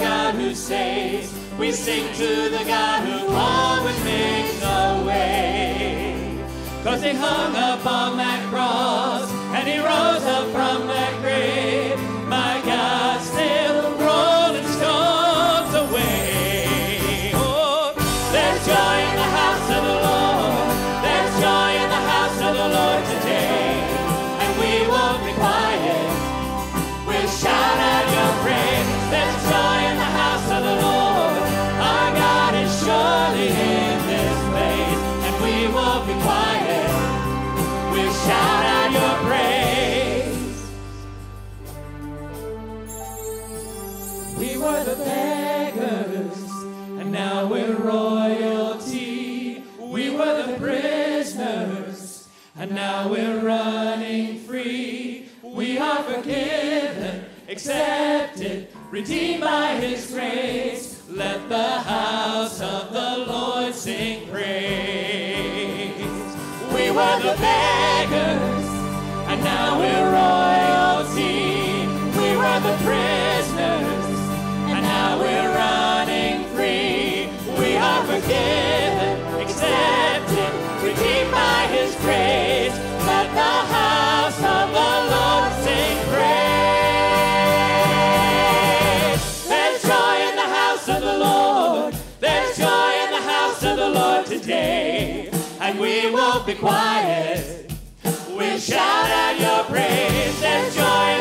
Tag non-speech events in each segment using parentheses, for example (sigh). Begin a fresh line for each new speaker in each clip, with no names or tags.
God who saves. We sing to the God who always makes a way. Cause he hung up on that cross and he rose up from that accepted, redeemed by His grace. Let the house of the Lord sing praise. We were the beggars, and now we're royalty. We were the prisoners, and now we're running free. We are forgiven, accepted, redeemed by His grace. Won't be quiet. We'll shout out your praise. There's joy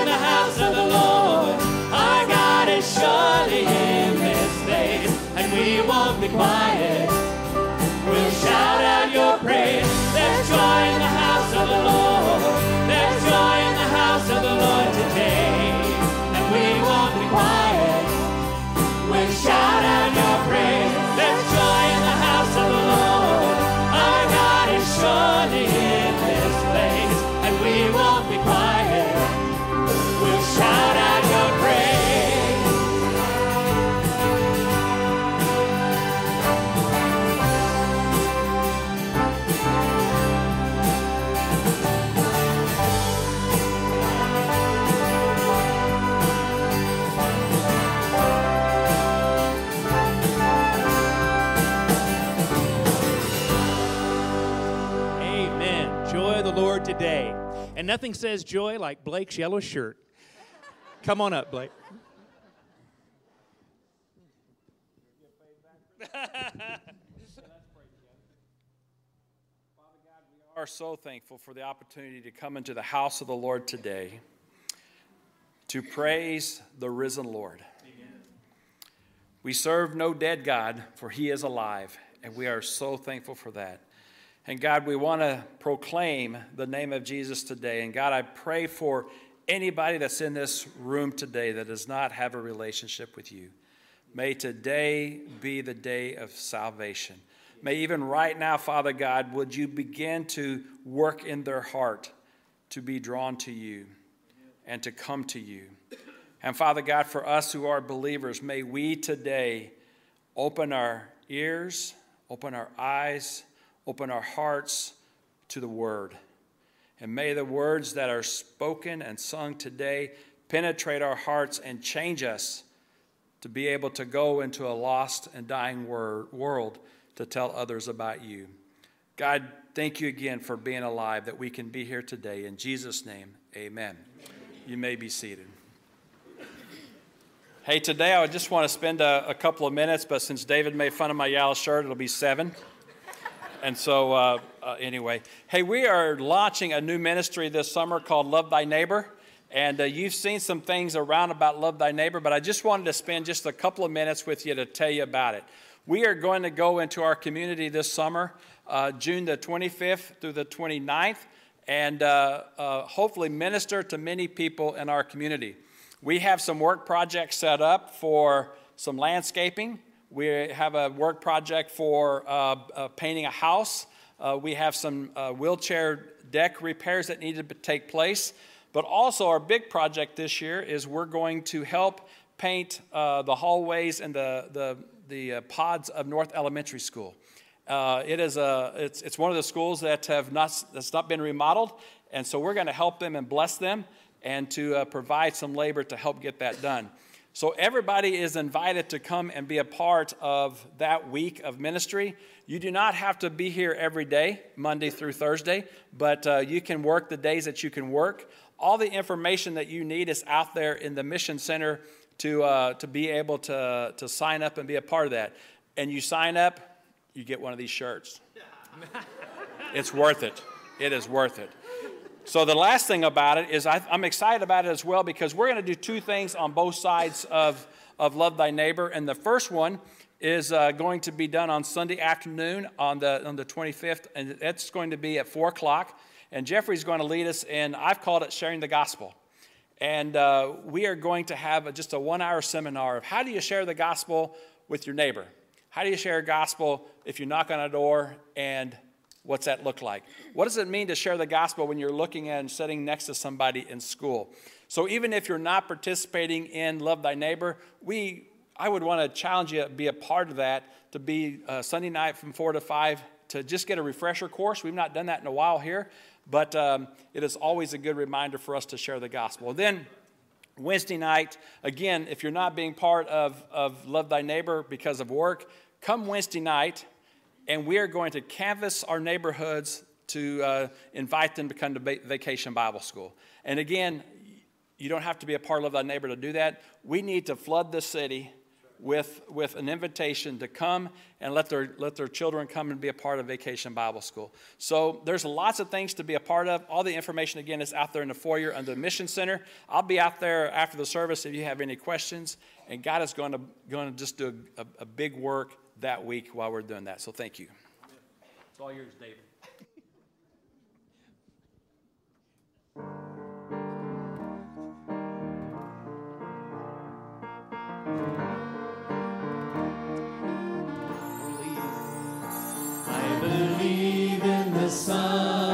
nothing says joy like Blake's yellow shirt. Come on up, Blake. (laughs)
We are so thankful for the opportunity to come into the house of the Lord today to praise the risen Lord. We serve no dead God, for he is alive, and we are so thankful for that. And God, we want to proclaim the name of Jesus today. And God, I pray for anybody that's in this room today that does not have a relationship with you. May today be the day of salvation. May even right now, Father God, would you begin to work in their heart to be drawn to you and to come to you. And Father God, for us who are believers, may we today open our ears, open our eyes, open our hearts to the Word. And may the words that are spoken and sung today penetrate our hearts and change us to be able to go into a lost and dying wor- world to tell others about you. God, thank you again for being alive that we can be here today. In Jesus' name, amen. You may be seated. Hey, today I just want to spend a, a, couple of minutes, but since David made fun of my yellow shirt, it'll be seven. And so, uh, uh, anyway, hey, we are launching a new ministry this summer called Love Thy Neighbor. And uh, you've seen some things around about Love Thy Neighbor, but I just wanted to spend just a couple of minutes with you to tell you about it. We are going to go into our community this summer, uh, June the 25th through the 29th, and uh, uh, hopefully minister to many people in our community. We have some work projects set up for some landscaping. We have a work project for uh, uh, painting a house. Uh, we have some uh, wheelchair deck repairs that need to take place. But also, our big project this year is we're going to help paint uh, the hallways and the, the, the uh, pods of North Elementary School. it is a, it's, it's one of the schools that have not, that's not been remodeled, and so we're going to help them and bless them and to uh, provide some labor to help get that done. So everybody is invited to come and be a part of that week of ministry. You do not have to be here every day, Monday through Thursday, but uh, you can work the days that you can work. All the information that you need is out there in the Mission Center to, uh, to be able to, to sign up and be a part of that. And you sign up, you get one of these shirts. it's worth it. It is worth it. So the last thing about it is I, am excited about it as well because we're going to do two things on both sides of, of Love Thy Neighbor. And the first one is uh, going to be done on Sunday afternoon on the, on the 25th, and it's going to be at 4 o'clock. And Jeffrey's going to lead us in, I've called it Sharing the Gospel. And uh, we are going to have a, just a one hour seminar of how do you share the gospel with your neighbor? How do you share a gospel if you knock on a door and what's that look like? What does it mean to share the gospel when you're looking at and sitting next to somebody in school? So even if you're not participating in Love Thy Neighbor, we I would want to challenge you to be a part of that, to be uh, Sunday night from 4 to 5, to just get a refresher course. We've not done that in a while here, but um, it is always a good reminder for us to share the gospel. Then Wednesday night, again, if you're not being part of, of Love Thy Neighbor because of work, come Wednesday night and we are going to canvass our neighborhoods to uh, invite them to come to Vacation Bible School. And again, you don't have to be a part of that Neighbor to do that. We need to flood the city with, with an invitation to come and let their, let their children come and be a part of Vacation Bible School. So there's lots of things to be a part of. All the information, again, is out there in the foyer under the Mission Center. I'll be out there after the service if you have any questions. And God is going to, going to just do a, a big work that week while we're doing that. So thank you. It's all yours, David.
I believe in the
sun.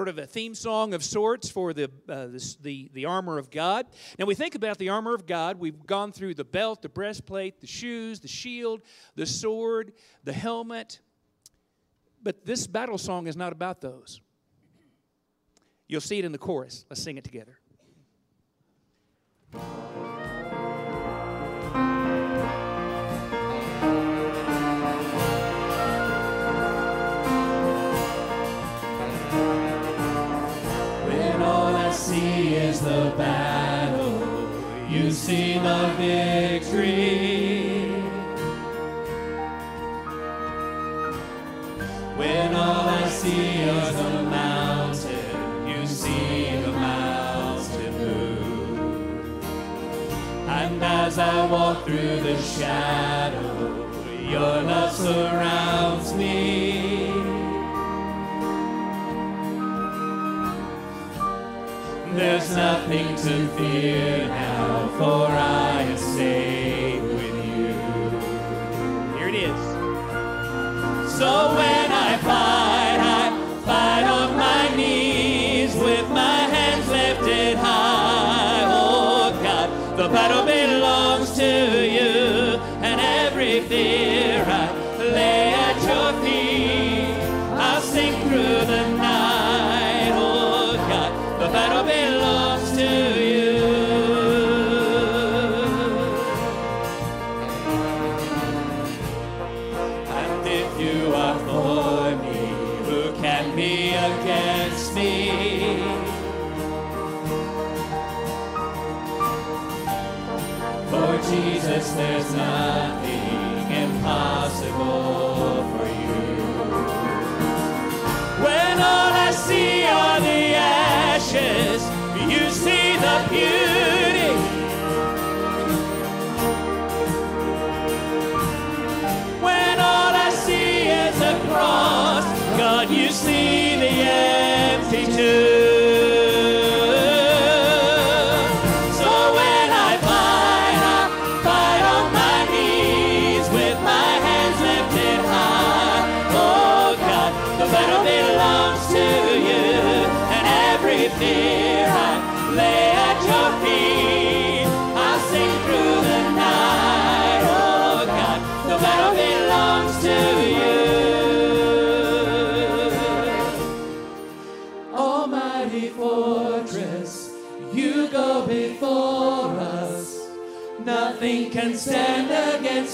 Sort of a theme song of sorts for the, uh, the, the, the armor of God. Now, we think about the armor of God. We've gone through the belt, the breastplate, the shoes, the shield, the sword, the helmet. But this battle song is not about those. You'll see it in the chorus. Let's sing it together.
Is the battle, you see the victory. When all I see is the mountain, you see the mountain move. And as I walk through the shadow, your love surrounds me. There's nothing to fear now, for I am safe with you.
Here it is.
So when I fight, I fight on my knees with my hands lifted high. Oh God, the battle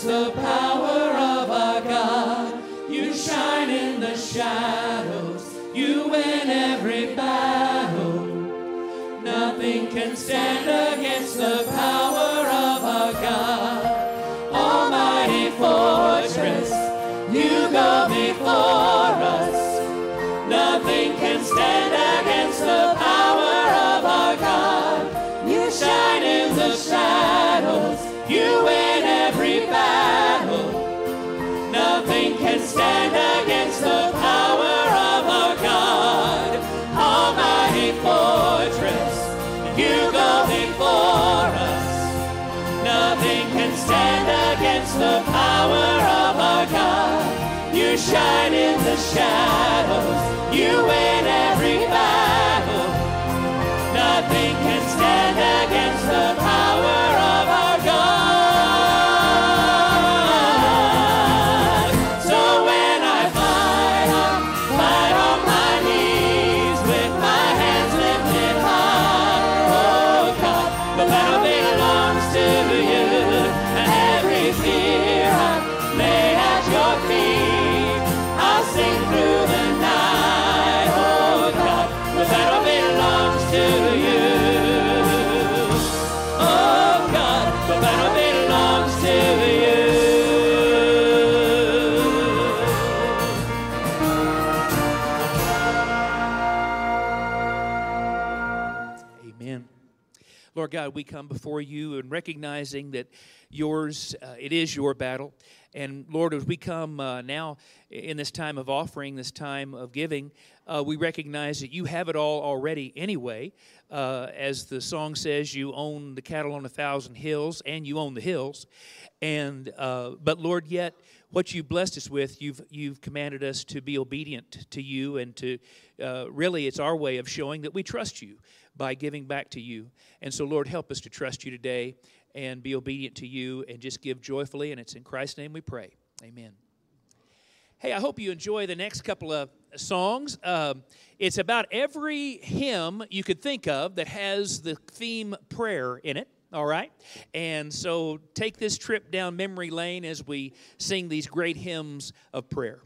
the power of our God. You shine in the shadows, you win every battle. Nothing can stand against the power of our God. Almighty fortress, you go before shine in the shadows, you win every battle. Lord God, we come before you and recognizing that yours, uh, it is your battle. And Lord, as we come uh, now in this time of offering, this time of giving, uh, we recognize that you have it all already anyway. Uh, as the song says, you own the cattle on a thousand hills, and you own the hills. And uh, but Lord, yet what you blessed us with, you've you've commanded us to be obedient to you, and to uh, really, it's our way of showing that we trust you by giving back to you. And so, Lord, help us to trust you today and be obedient to you, and just give joyfully. And it's in Christ's name we pray. Amen. Hey, I hope you enjoy the next couple of songs. Um, it's about every hymn you could think of that has the theme prayer in it. All right? And so take this trip down memory lane as we sing these great hymns of prayer.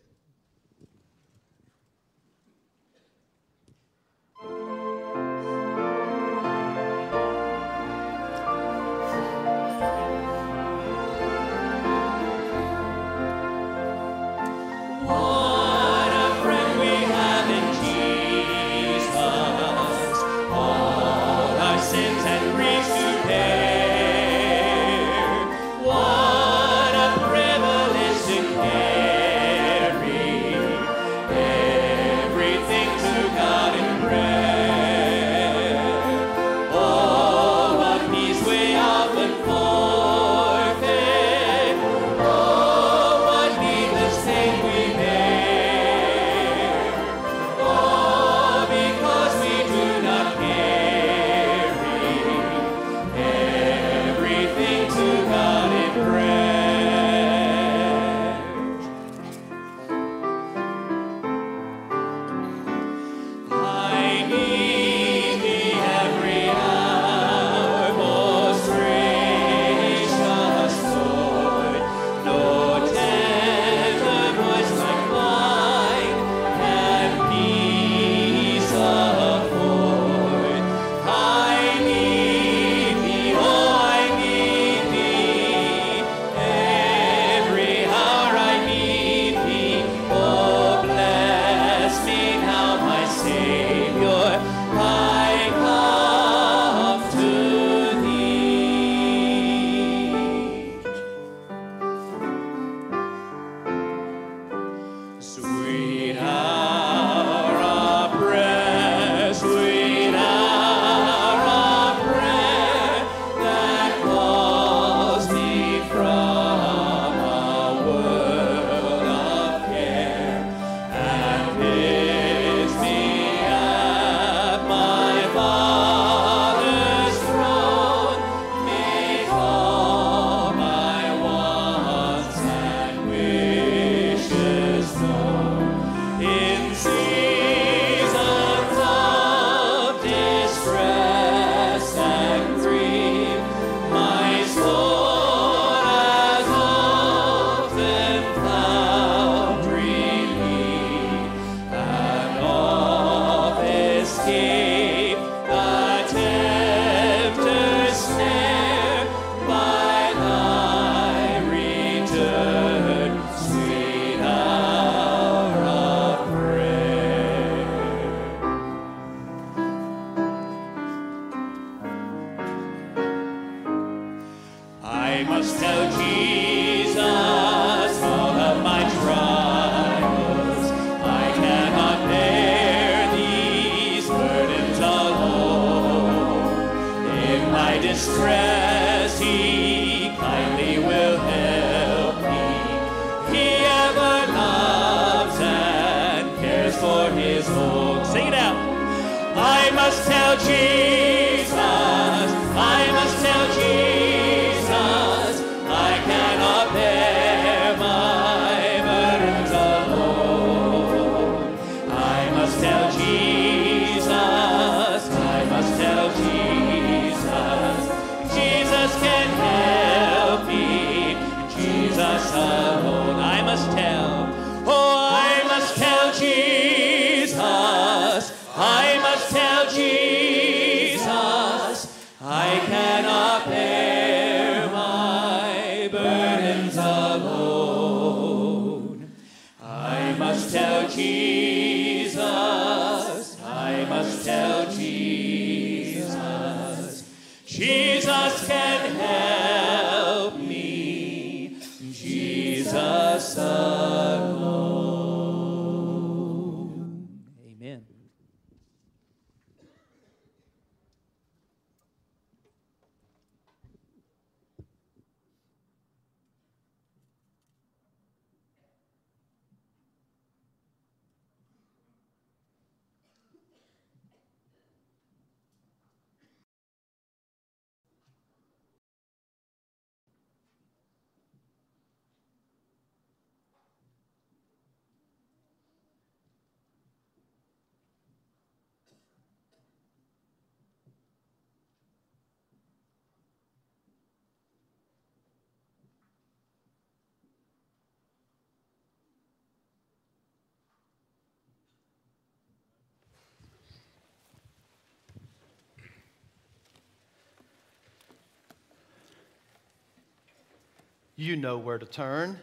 You know where to turn,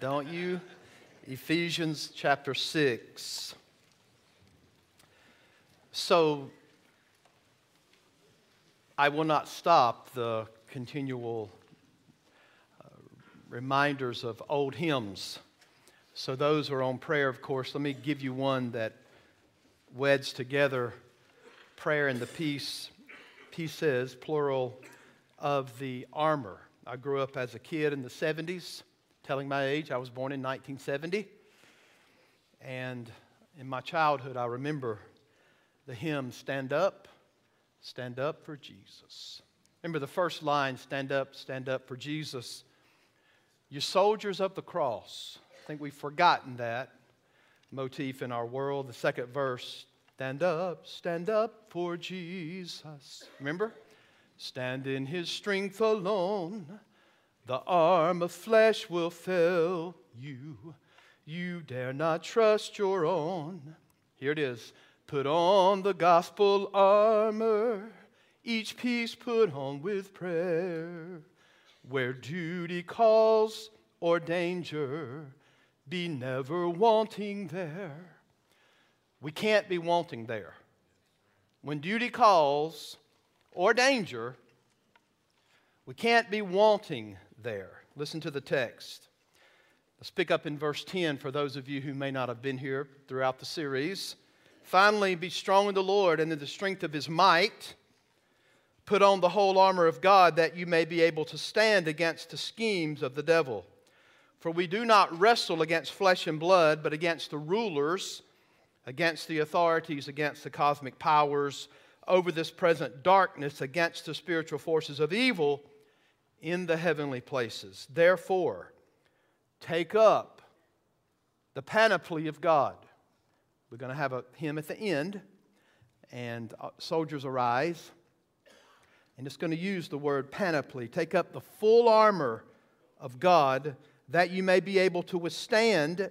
don't you? Ephesians chapter 6. So, I will not stop the continual uh, reminders of old hymns. So, those are on prayer, of course, let me give you one that weds together prayer and the peace, pieces, plural, of the armor. I grew up as a kid in the 70s, telling my age. I was born in 1970. And in my childhood, I remember the hymn, Stand Up, Stand Up for Jesus. Remember the first line, Stand Up, Stand Up for Jesus. You soldiers of the cross. I think we've forgotten that motif in our world. The second verse, Stand up, stand up for Jesus. Remember? Stand in his strength alone. The arm of flesh will fail you. You dare not trust your own. Here it is. Put on the gospel armor, each piece put on with prayer. Where duty calls or danger, be never wanting there. We can't be wanting there. When duty calls or danger, we can't be wanting there. Listen to the text. Let's pick up in verse 10 for those of you who may not have been here throughout the series. Finally, be strong in the Lord and in the strength of his might. Put on the whole armor of God that you may be able to stand against the schemes of the devil. For we do not wrestle against flesh and blood, but against the rulers against the authorities, against the cosmic powers, over this present darkness, against the spiritual forces of evil in the heavenly places. Therefore, take up the panoply of God. We're going to have a hymn at the end, and uh, soldiers arise. And it's going to use the word panoply. Take up the full armor of God that you may be able to withstand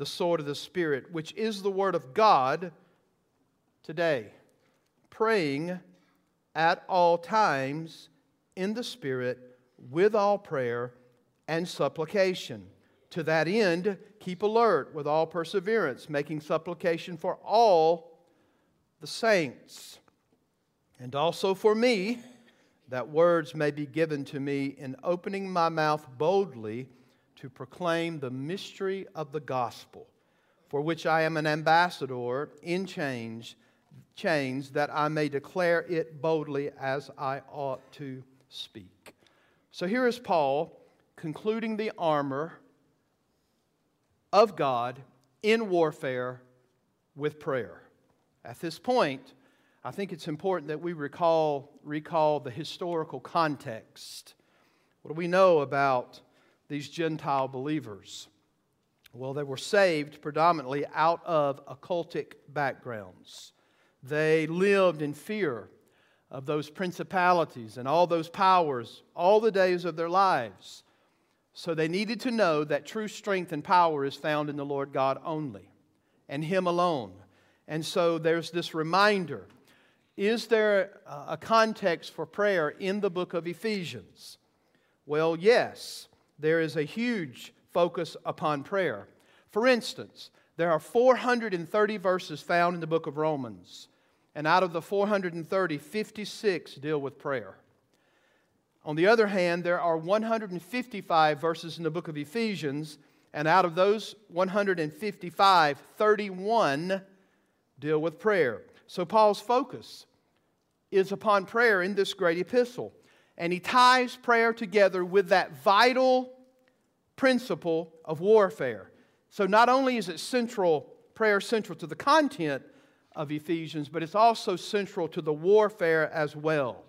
the sword of the Spirit, which is the Word of God today. Praying at all times in the Spirit with all prayer and supplication. To that end, keep alert with all perseverance, making supplication for all the saints, and also for me, that words may be given to me in opening my mouth boldly to proclaim the mystery of the gospel, for which I am an ambassador in chains, chains that I may declare it boldly as I ought to speak. So here is Paul concluding the armor of God in warfare with prayer. At this point, I think it's important that we recall, recall the historical context. What do we know about these Gentile believers? Well, they were saved predominantly out of occultic backgrounds. They lived in fear of those principalities and all those powers all the days of their lives. So they needed to know that true strength and power is found in the Lord God only and Him alone. And so there's this reminder is there a context for prayer in the book of Ephesians? Well, yes, there is a huge focus upon prayer. For instance, there are 430 verses found in the book of Romans, and out of the 430, 56 deal with prayer. On the other hand, there are 155 verses in the book of Ephesians, and out of those 155, 31 deal with prayer. So Paul's focus is upon prayer in this great epistle. And he ties prayer together with that vital principle of warfare. So not only is it central, prayer central to the content of Ephesians, but it's also central to the warfare as well.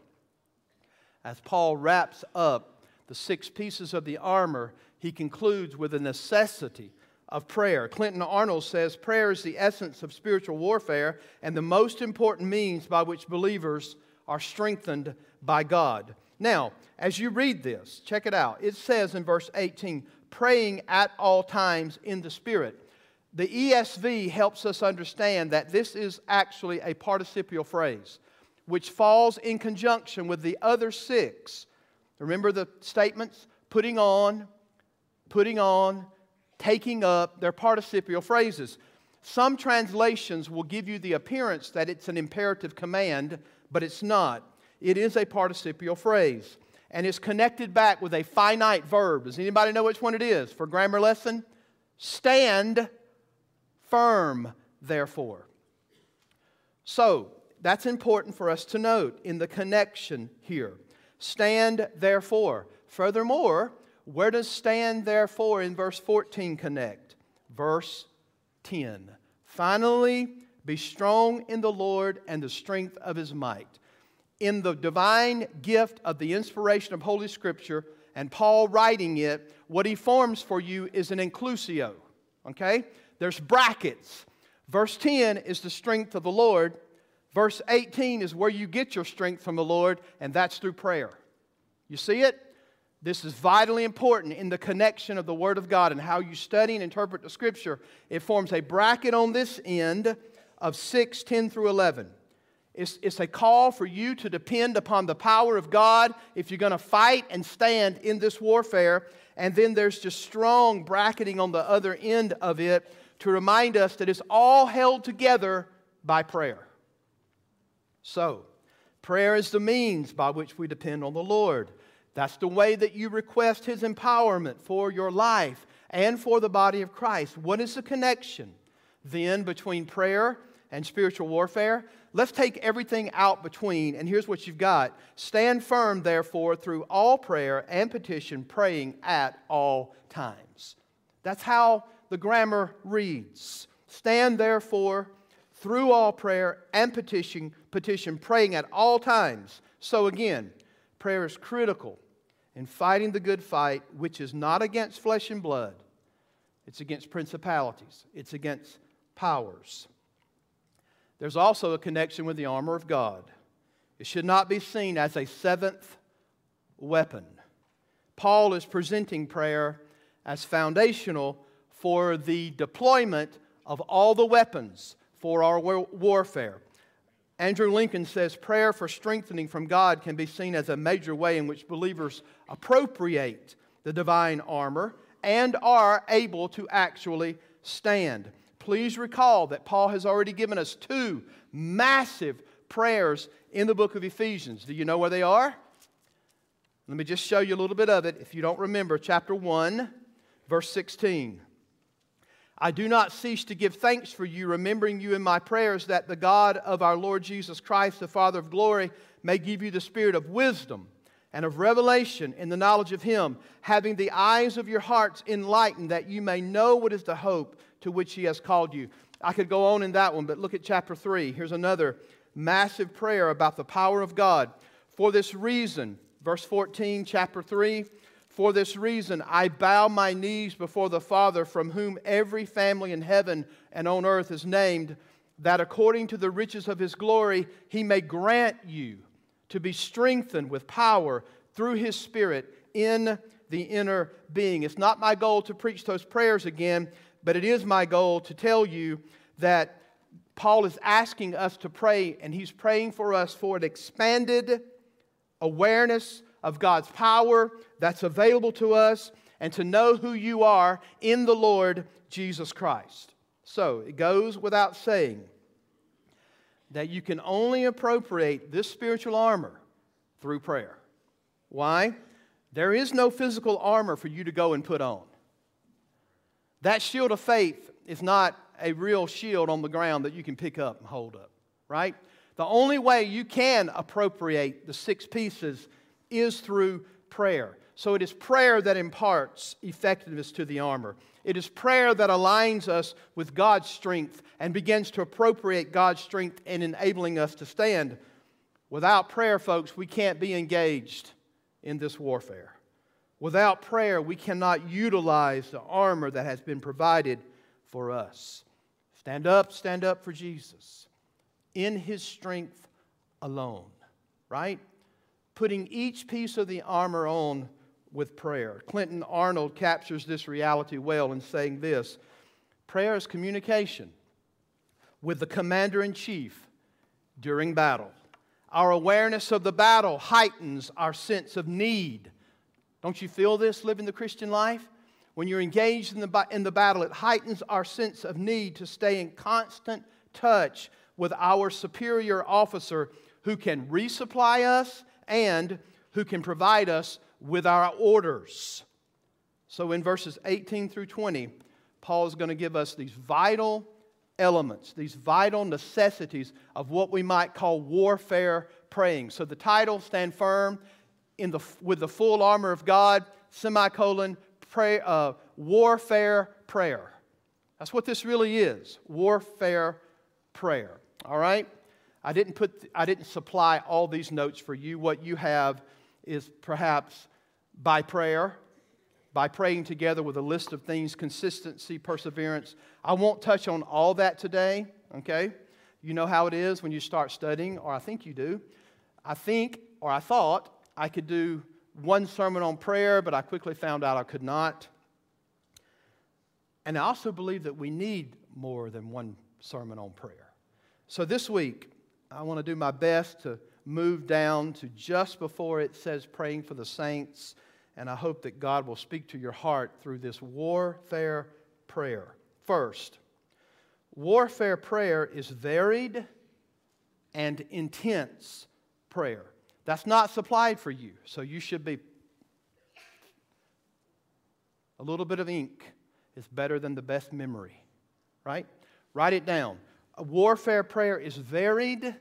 As Paul wraps up the six pieces of the armor, he concludes with a necessity of prayer. Clinton Arnold says prayer is the essence of spiritual warfare and the most important means by which believers are strengthened by God. Now, as you read this, check it out. It says in verse 18, praying at all times in the Spirit. The ESV helps us understand that this is actually a participial phrase, which falls in conjunction with the other six. Remember the statements? Putting on, putting on, taking up, they're participial phrases. Some translations will give you the appearance that it's an imperative command, but it's not. It is a participial phrase and it's connected back with a finite verb. Does anybody know which one it is for grammar lesson? Stand firm, therefore. So, that's important for us to note in the connection here. Stand therefore. Furthermore, where does stand therefore in verse 14 connect? Verse 10. Finally, be strong in the Lord and the strength of his might. In the divine gift of the inspiration of Holy Scripture and Paul writing it, what he forms for you is an inclusio. Okay? There's brackets. Verse 10 is the strength of the Lord. Verse 18 is where you get your strength from the Lord, and that's through prayer. You see it? This is vitally important in the connection of the Word of God and how you study and interpret the Scripture. It forms a bracket on this end of 6, 10 through 11. It's, it's a call for you to depend upon the power of God if you're going to fight and stand in this warfare. And then there's just strong bracketing on the other end of it to remind us that it's all held together by prayer. So, prayer is the means by which we depend on the Lord. That's the way that you request His empowerment for your life and for the body of Christ. What is the connection then between prayer and spiritual warfare? Let's take everything out between, and here's what you've got. Stand firm, therefore, through all prayer and petition, praying at all times. That's how the grammar reads. Stand, therefore, through all prayer and petition, petition, praying at all times. So again, prayer is critical in fighting the good fight, which is not against flesh and blood, it's against principalities, it's against powers. There's also a connection with the armor of God. It should not be seen as a seventh weapon. Paul is presenting prayer as foundational for the deployment of all the weapons for our warfare. Andrew Lincoln says prayer for strengthening from God can be seen as a major way in which believers appropriate the divine armor and are able to actually stand. Please recall that Paul has already given us two massive prayers in the book of Ephesians. Do you know where they are? Let me just show you a little bit of it if you don't remember. Chapter 1, verse 16. I do not cease to give thanks for you, remembering you in my prayers, that the God of our Lord Jesus Christ, the Father of glory, may give you the spirit of wisdom and of revelation in the knowledge of Him, having the eyes of your hearts enlightened, that you may know what is the hope to which He has called you. I could go on in that one, but look at chapter 3. Here's another massive prayer about the power of God. For this reason, verse 14, chapter 3 for this reason, I bow my knees before the Father, from whom every family in heaven and on earth is named, that according to the riches of his glory, he may grant you to be strengthened with power through His Spirit in the inner being. It's not my goal to preach those prayers again, but it is my goal to tell you that Paul is asking us to pray, and he's praying for us for an expanded awareness of God's power that's available to us and to know who you are in the Lord Jesus Christ. So it goes without saying that you can only appropriate this spiritual armor through prayer. Why? There is no physical armor for you to go and put on. That shield of faith is not a real shield on the ground that you can pick up and hold up, right? The only way you can appropriate the six pieces is through prayer. So it is prayer that imparts effectiveness to the armor. It is prayer that aligns us with God's strength and begins to appropriate God's strength in enabling us to stand. Without prayer, folks, we can't be engaged in this warfare. Without prayer, we cannot utilize the armor that has been provided for us. Stand up, stand up for Jesus in his strength alone, right? Putting each piece of the armor on with prayer. Clinton Arnold captures this reality well in saying this prayer is communication with the commander in chief during battle. Our awareness of the battle heightens our sense of need. Don't you feel this living the Christian life? When you're engaged in the, in the battle, it heightens our sense of need to stay in constant touch with our superior officer who can resupply us and who can provide us with our orders. So, in verses 18 through 20, Paul is going to give us these vital elements, these vital necessities of what we might call warfare praying. So the title, Stand Firm in the, with the full armor of God, semicolon, pray, uh, warfare prayer. That's what this really is warfare prayer. All right? I didn't, put, I didn't supply all these notes for you. What you have is perhaps by prayer, by praying together with a list of things, consistency, perseverance. I won't touch on all that today, okay? You know how it is when you start studying, or I think you do. I think, or I thought, I could do one sermon on prayer, but I quickly found out I could not. And I also believe that we need more than one sermon on prayer. So this week, I want to do my best to move down to just before it says praying for the saints and I hope that God will speak to your heart through this warfare prayer. First, warfare prayer is varied and intense prayer. That's not supplied for you, so you should be. A little bit of ink is better than the best memory, right? Write it down. A warfare prayer is varied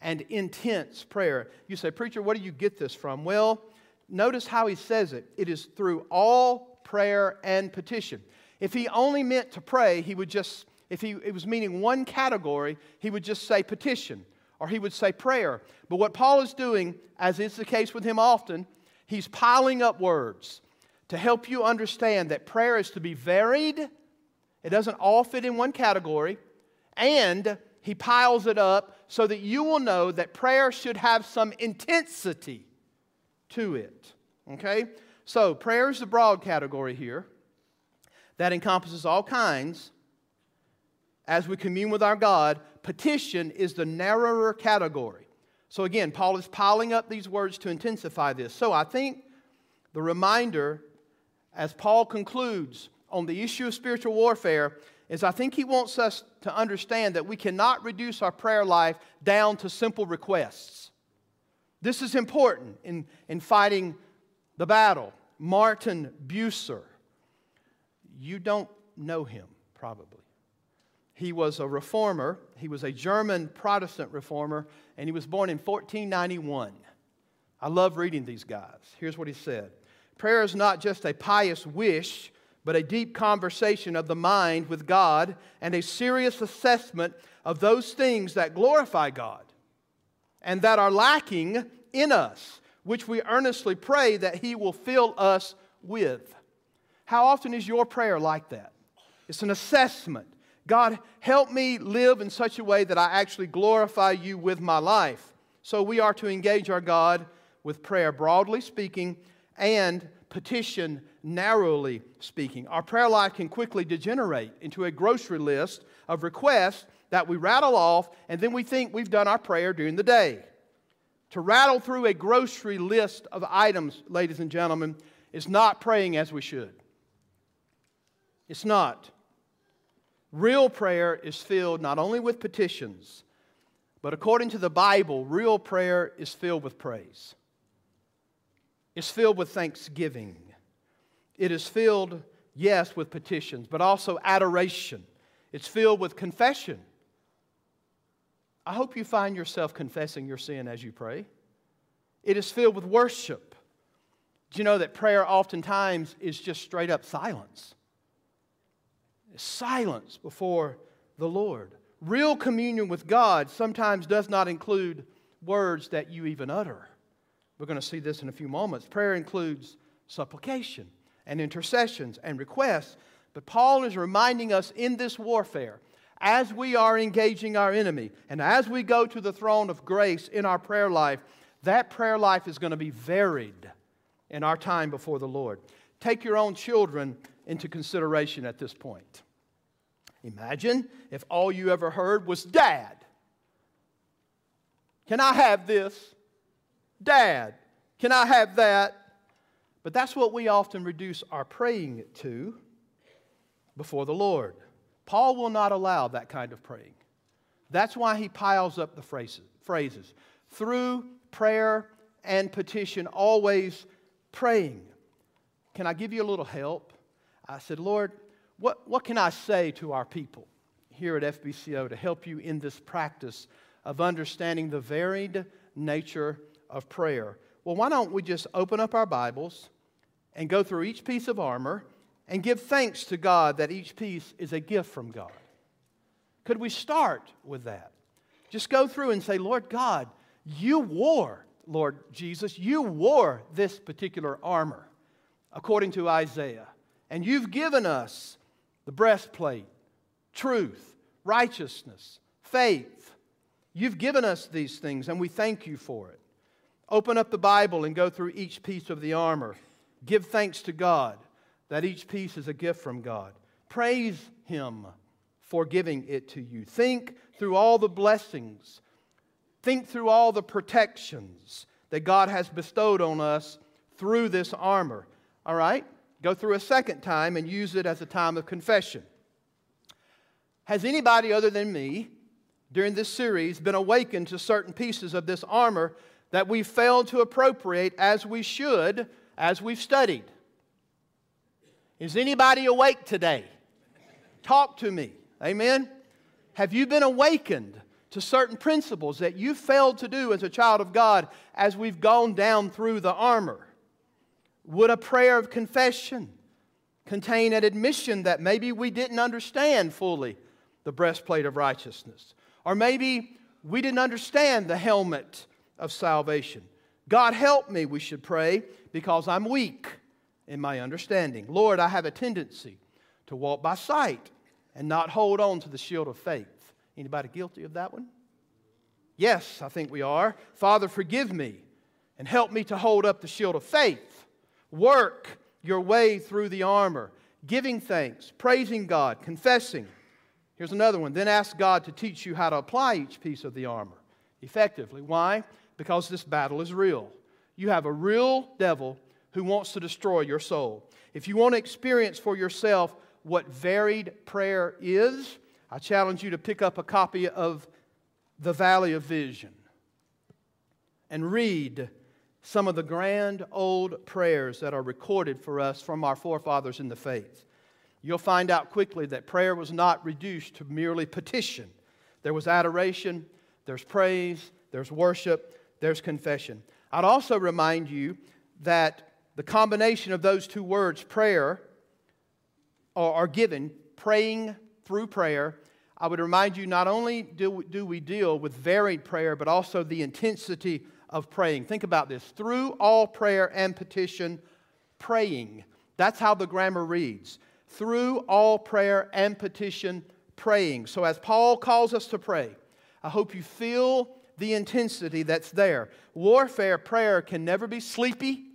and intense prayer. You say, Preacher, what do you get this from? Well, notice how he says it it is through all prayer and petition. If he only meant to pray, he would just, if he it was meaning one category, he would just say petition or he would say prayer. But what Paul is doing, as is the case with him often, he's piling up words to help you understand that prayer is to be varied. It doesn't all fit in one category. And he piles it up so that you will know that prayer should have some intensity to it. Okay? So, prayer is the broad category here that encompasses all kinds. As we commune with our God, petition is the narrower category. So, again, Paul is piling up these words to intensify this. So, I think the reminder, as Paul concludes on the issue of spiritual warfare, is I think he wants us to understand that we cannot reduce our prayer life down to simple requests. This is important in, in fighting the battle. Martin Bucer. You don't know him, probably. He was a reformer. He was a German Protestant reformer, and he was born in 1491. I love reading these guys. Here's what he said Prayer is not just a pious wish, but a deep conversation of the mind with God and a serious assessment of those things that glorify God and that are lacking in us, which we earnestly pray that He will fill us with. How often is your prayer like that? It's an assessment. God, help me live in such a way that I actually glorify you with my life. So we are to engage our God with prayer, broadly speaking, and petition, narrowly speaking. Our prayer life can quickly degenerate into a grocery list of requests that we rattle off, and then we think we've done our prayer during the day. To rattle through a grocery list of items, ladies and gentlemen, is not praying as we should. It's not. Real prayer is filled not only with petitions, but according to the Bible, real prayer is filled with praise. It's filled with thanksgiving. It is filled, yes, with petitions, but also adoration. It's filled with confession. I hope you find yourself confessing your sin as you pray. It is filled with worship. Do you know that prayer oftentimes is just straight up silence? Silence before the Lord. Real communion with God sometimes does not include words that you even utter. We're going to see this in a few moments. Prayer includes supplication and intercessions and requests. But Paul is reminding us in this warfare as we are engaging our enemy and as we go to the throne of grace in our prayer life, that prayer life is going to be varied in our time before the Lord. Take your own children into consideration at this point. Imagine if all you ever heard was, Dad, can I have this? Dad, can I have that? But that's what we often reduce our praying to before the Lord. Paul will not allow that kind of praying. That's why he piles up the phrases. phrases. Through prayer and petition, always praying. Can I give you a little help? I said, Lord, what, what can I say to our people here at FBCO to help you in this practice of understanding the varied nature of prayer? Well, why don't we just open up our Bibles and go through each piece of armor and give thanks to God that each piece is a gift from God. Could we start with that? Just go through and say, Lord God, you wore, Lord Jesus, you wore this particular armor according to Isaiah. And you've given us the breastplate, truth, righteousness, faith. You've given us these things, and we thank you for it. Open up the Bible and go through each piece of the armor. Give thanks to God that each piece is a gift from God. Praise Him for giving it to you. Think through all the blessings, think through all the protections that God has bestowed on us through this armor. All right? Go through a second time and use it as a time of confession. Has anybody other than me during this series been awakened to certain pieces of this armor that we failed to appropriate as we should as we've studied? Is anybody awake today? Talk to me. Amen? Have you been awakened to certain principles that you failed to do as a child of God as we've gone down through the armor? Would a prayer of confession contain an admission that maybe we didn't understand fully the breastplate of righteousness? Or maybe we didn't understand the helmet of salvation? God help me, we should pray, because I'm weak in my understanding. Lord, I have a tendency to walk by sight and not hold on to the shield of faith. Anybody guilty of that one? Yes, I think we are. Father, forgive me and help me to hold up the shield of faith. Work your way through the armor, giving thanks, praising God, confessing. Here's another one. Then ask God to teach you how to apply each piece of the armor effectively. Why? Because this battle is real. You have a real devil who wants to destroy your soul. If you want to experience for yourself what varied prayer is, I challenge you to pick up a copy of The Valley of Vision and read some of the grand old prayers that are recorded for us from our forefathers in the faith. You'll find out quickly that prayer was not reduced to merely petition. There was adoration, there's praise, there's worship, there's confession. I'd also remind you that the combination of those two words, prayer, are, given, praying through prayer. I would remind you not only do, do we deal with varied prayer, but also the intensity of praying. Think about this through all prayer and petition, praying. That's how the grammar reads. Through all prayer and petition, praying. So, as Paul calls us to pray, I hope you feel the intensity that's there. Warfare prayer can never be sleepy,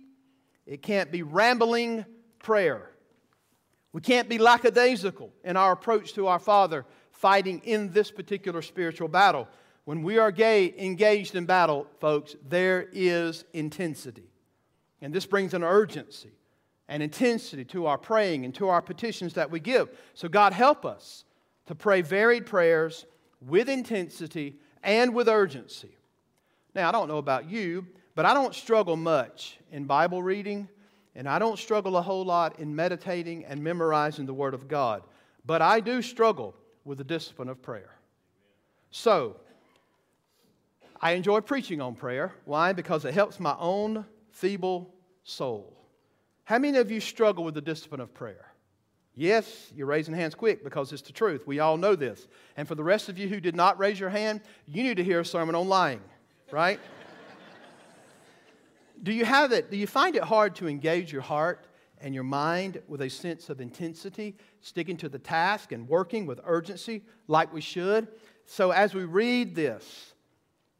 it can't be rambling prayer. We can't be lackadaisical in our approach to our Father fighting in this particular spiritual battle. When we are gay, engaged in battle, folks, there is intensity. And this brings an urgency and intensity to our praying and to our petitions that we give. So, God, help us to pray varied prayers with intensity and with urgency. Now, I don't know about you, but I don't struggle much in Bible reading, and I don't struggle a whole lot in meditating and memorizing the Word of God. But I do struggle with the discipline of prayer. So, I enjoy preaching on prayer. Why? Because it helps my own feeble soul. How many of you struggle with the discipline of prayer? Yes, you're raising hands quick because it's the truth. We all know this. And for the rest of you who did not raise your hand, you need to hear a sermon on lying, right? (laughs) do you have it? Do you find it hard to engage your heart and your mind with a sense of intensity, sticking to the task and working with urgency like we should? So as we read this,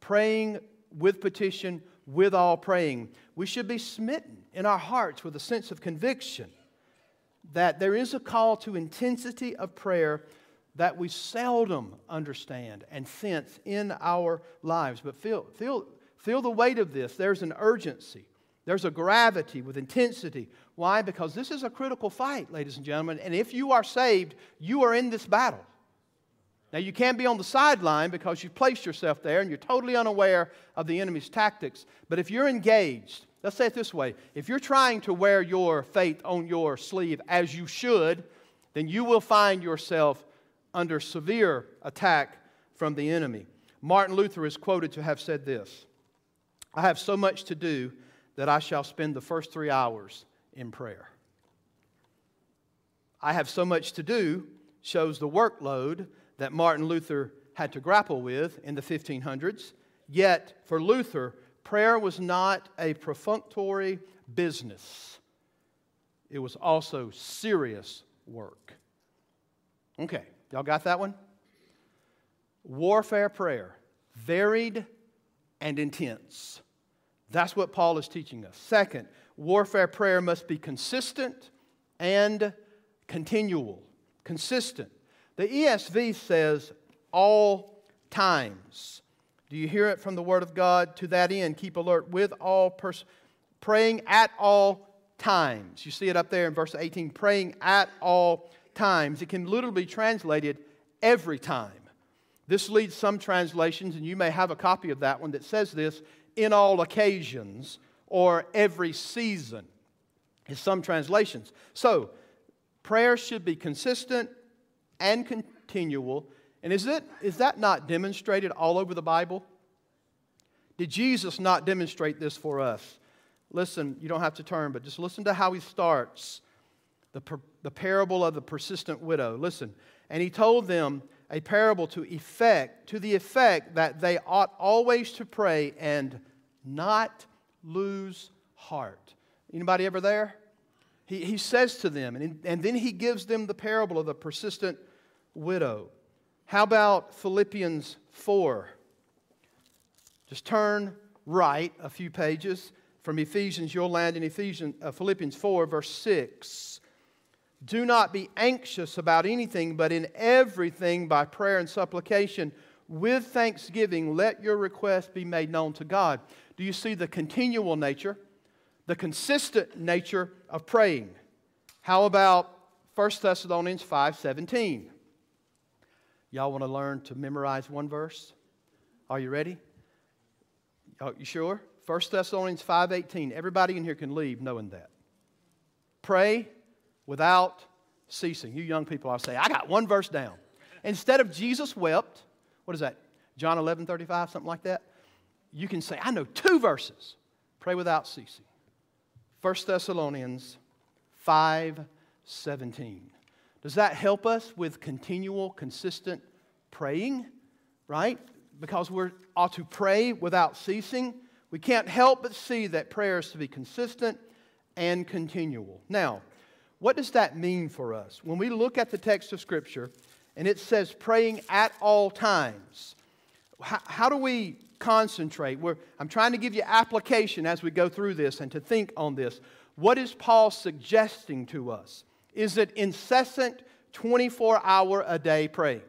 praying with petition, with all praying, we should be smitten in our hearts with a sense of conviction that there is a call to intensity of prayer that we seldom understand and sense in our lives. But feel, feel, feel the weight of this. There's an urgency, there's a gravity with intensity. Why? Because this is a critical fight, ladies and gentlemen. And if you are saved, you are in this battle. Now, you can't be on the sideline because you've placed yourself there and you're totally unaware of the enemy's tactics. But if you're engaged, let's say it this way if you're trying to wear your faith on your sleeve as you should, then you will find yourself under severe attack from the enemy. Martin Luther is quoted to have said this I have so much to do that I shall spend the first three hours in prayer. I have so much to do shows the workload that Martin Luther had to grapple with in the 1500s. Yet, for Luther, prayer was not a perfunctory business, it was also serious work. Okay, y'all got that one? Warfare prayer, varied and intense. That's what Paul is teaching us. Second, warfare prayer must be consistent and continual. Consistent. The ESV says all times. Do you hear it from the Word of God? To that end, keep alert with all pers- praying at all times. You see it up there in verse 18 praying at all times. It can literally be translated every time. This leads some translations, and you may have a copy of that one that says this in all occasions or every season, in some translations. So, prayer should be consistent and continual. And is, it, is that not demonstrated all over the Bible? Did Jesus not demonstrate this for us? Listen, you don't have to turn, but just listen to how he starts the, the parable of the persistent widow. Listen, and he told them a parable to effect, to the effect that they ought always to pray and not lose heart. Anybody ever there? He, he says to them, and, and then he gives them the parable of the persistent widow. How about Philippians 4? Just turn right a few pages from Ephesians. You'll land in Ephesians, uh, Philippians 4, verse 6. Do not be anxious about anything, but in everything by prayer and supplication, with thanksgiving, let your requests be made known to God. Do you see the continual nature, the consistent nature of praying? How about 1 Thessalonians 5 17? Y'all want to learn to memorize one verse? Are you ready? Are you sure? 1 Thessalonians 5:18. Everybody in here can leave knowing that. Pray without ceasing. You young people, I'll say, I got one verse down. Instead of Jesus wept, what is that? John 11, 35, something like that. You can say, I know two verses. Pray without ceasing. 1 Thessalonians 5, 17. Does that help us with continual, consistent praying? Right? Because we're ought to pray without ceasing. We can't help but see that prayer is to be consistent and continual. Now, what does that mean for us? When we look at the text of Scripture and it says praying at all times, How, how do we concentrate? We're, I'm trying to give you application as we go through this and to think on this. What is Paul suggesting to us? Is it incessant 24 hour a day praying?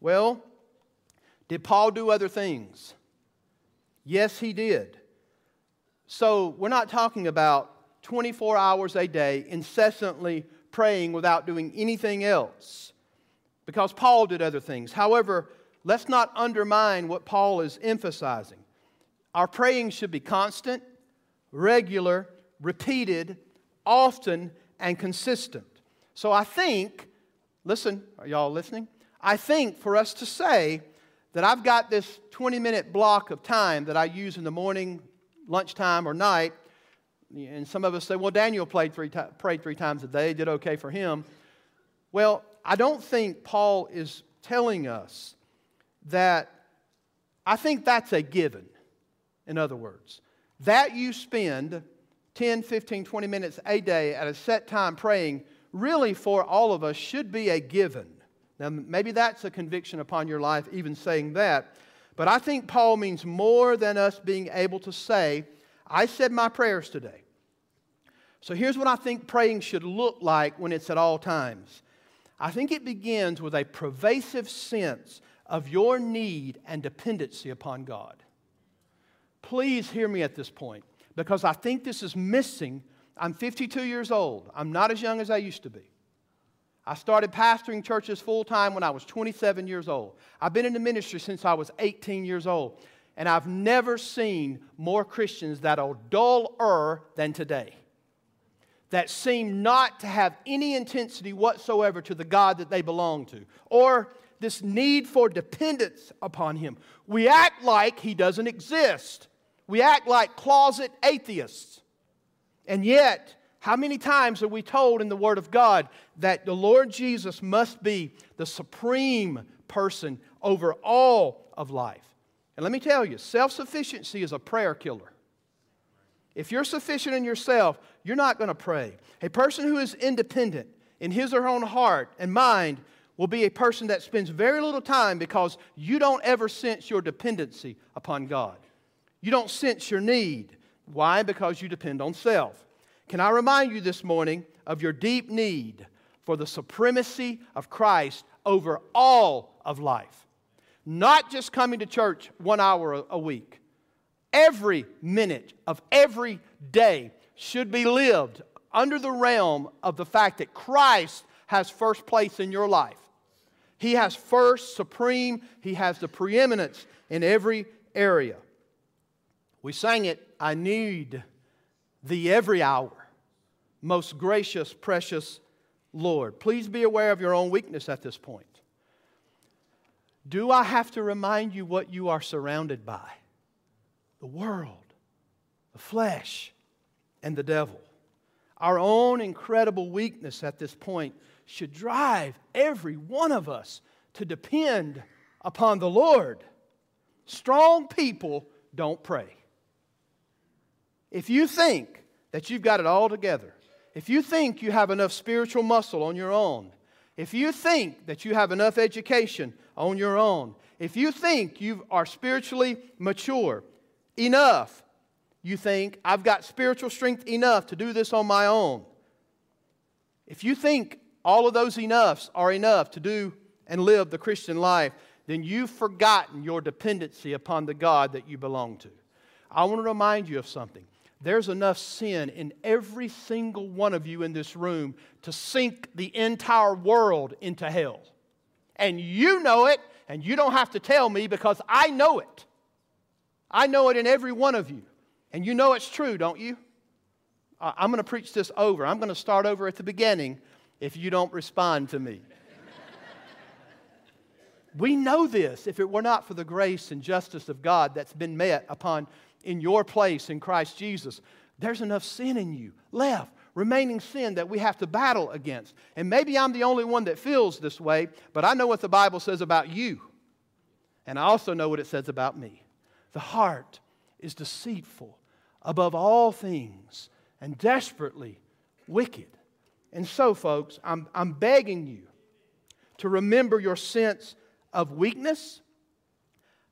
Well, did Paul do other things? Yes, he did. So we're not talking about 24 hours a day incessantly praying without doing anything else because Paul did other things. However, let's not undermine what Paul is emphasizing. Our praying should be constant, regular, repeated, often, and consistent. So I think, listen, are y'all listening? I think for us to say that I've got this 20 minute block of time that I use in the morning, lunchtime, or night. And some of us say, well, Daniel played three prayed three times a day, did okay for him. Well, I don't think Paul is telling us that, I think that's a given, in other words. That you spend 10, 15, 20 minutes a day at a set time praying, really for all of us, should be a given. Now, maybe that's a conviction upon your life, even saying that. But I think Paul means more than us being able to say, I said my prayers today. So here's what I think praying should look like when it's at all times. I think it begins with a pervasive sense of your need and dependency upon God. Please hear me at this point because I think this is missing. I'm 52 years old. I'm not as young as I used to be. I started pastoring churches full time when I was 27 years old. I've been in the ministry since I was 18 years old. And I've never seen more Christians that are duller than today, that seem not to have any intensity whatsoever to the God that they belong to, or this need for dependence upon Him. We act like He doesn't exist, we act like closet atheists. And yet, how many times are we told in the Word of God that the Lord Jesus must be the supreme person over all of life? And let me tell you, self sufficiency is a prayer killer. If you're sufficient in yourself, you're not going to pray. A person who is independent in his or her own heart and mind will be a person that spends very little time because you don't ever sense your dependency upon God. You don't sense your need. Why? Because you depend on self. Can I remind you this morning of your deep need for the supremacy of Christ over all of life? Not just coming to church one hour a week. Every minute of every day should be lived under the realm of the fact that Christ has first place in your life. He has first, supreme, He has the preeminence in every area. We sang it, I need thee every hour most gracious, precious Lord. Please be aware of your own weakness at this point. Do I have to remind you what you are surrounded by? The world, the flesh, and the devil. Our own incredible weakness at this point should drive every one of us to depend upon the Lord. Strong people don't pray. If you think that you've got it all together, if you think you have enough spiritual muscle on your own, if you think that you have enough education on your own, if you think you are spiritually mature enough, you think, I've got spiritual strength enough to do this on my own. If you think all of those enoughs are enough to do and live the Christian life, then you've forgotten your dependency upon the God that you belong to. I want to remind you of something. There's enough sin in every single one of you in this room to sink the entire world into hell. And you know it, and you don't have to tell me because I know it. I know it in every one of you. And you know it's true, don't you? I'm going to preach this over. I'm going to start over at the beginning if you don't respond to me. (laughs) we know this if it were not for the grace and justice of God that's been met upon in your place in Christ Jesus, there's enough sin in you left, remaining sin that we have to battle against. And maybe I'm the only one that feels this way, but I know what the Bible says about you. And I also know what it says about me. The heart is deceitful above all things and desperately wicked. And so, folks, I'm, I'm begging you to remember your sense of weakness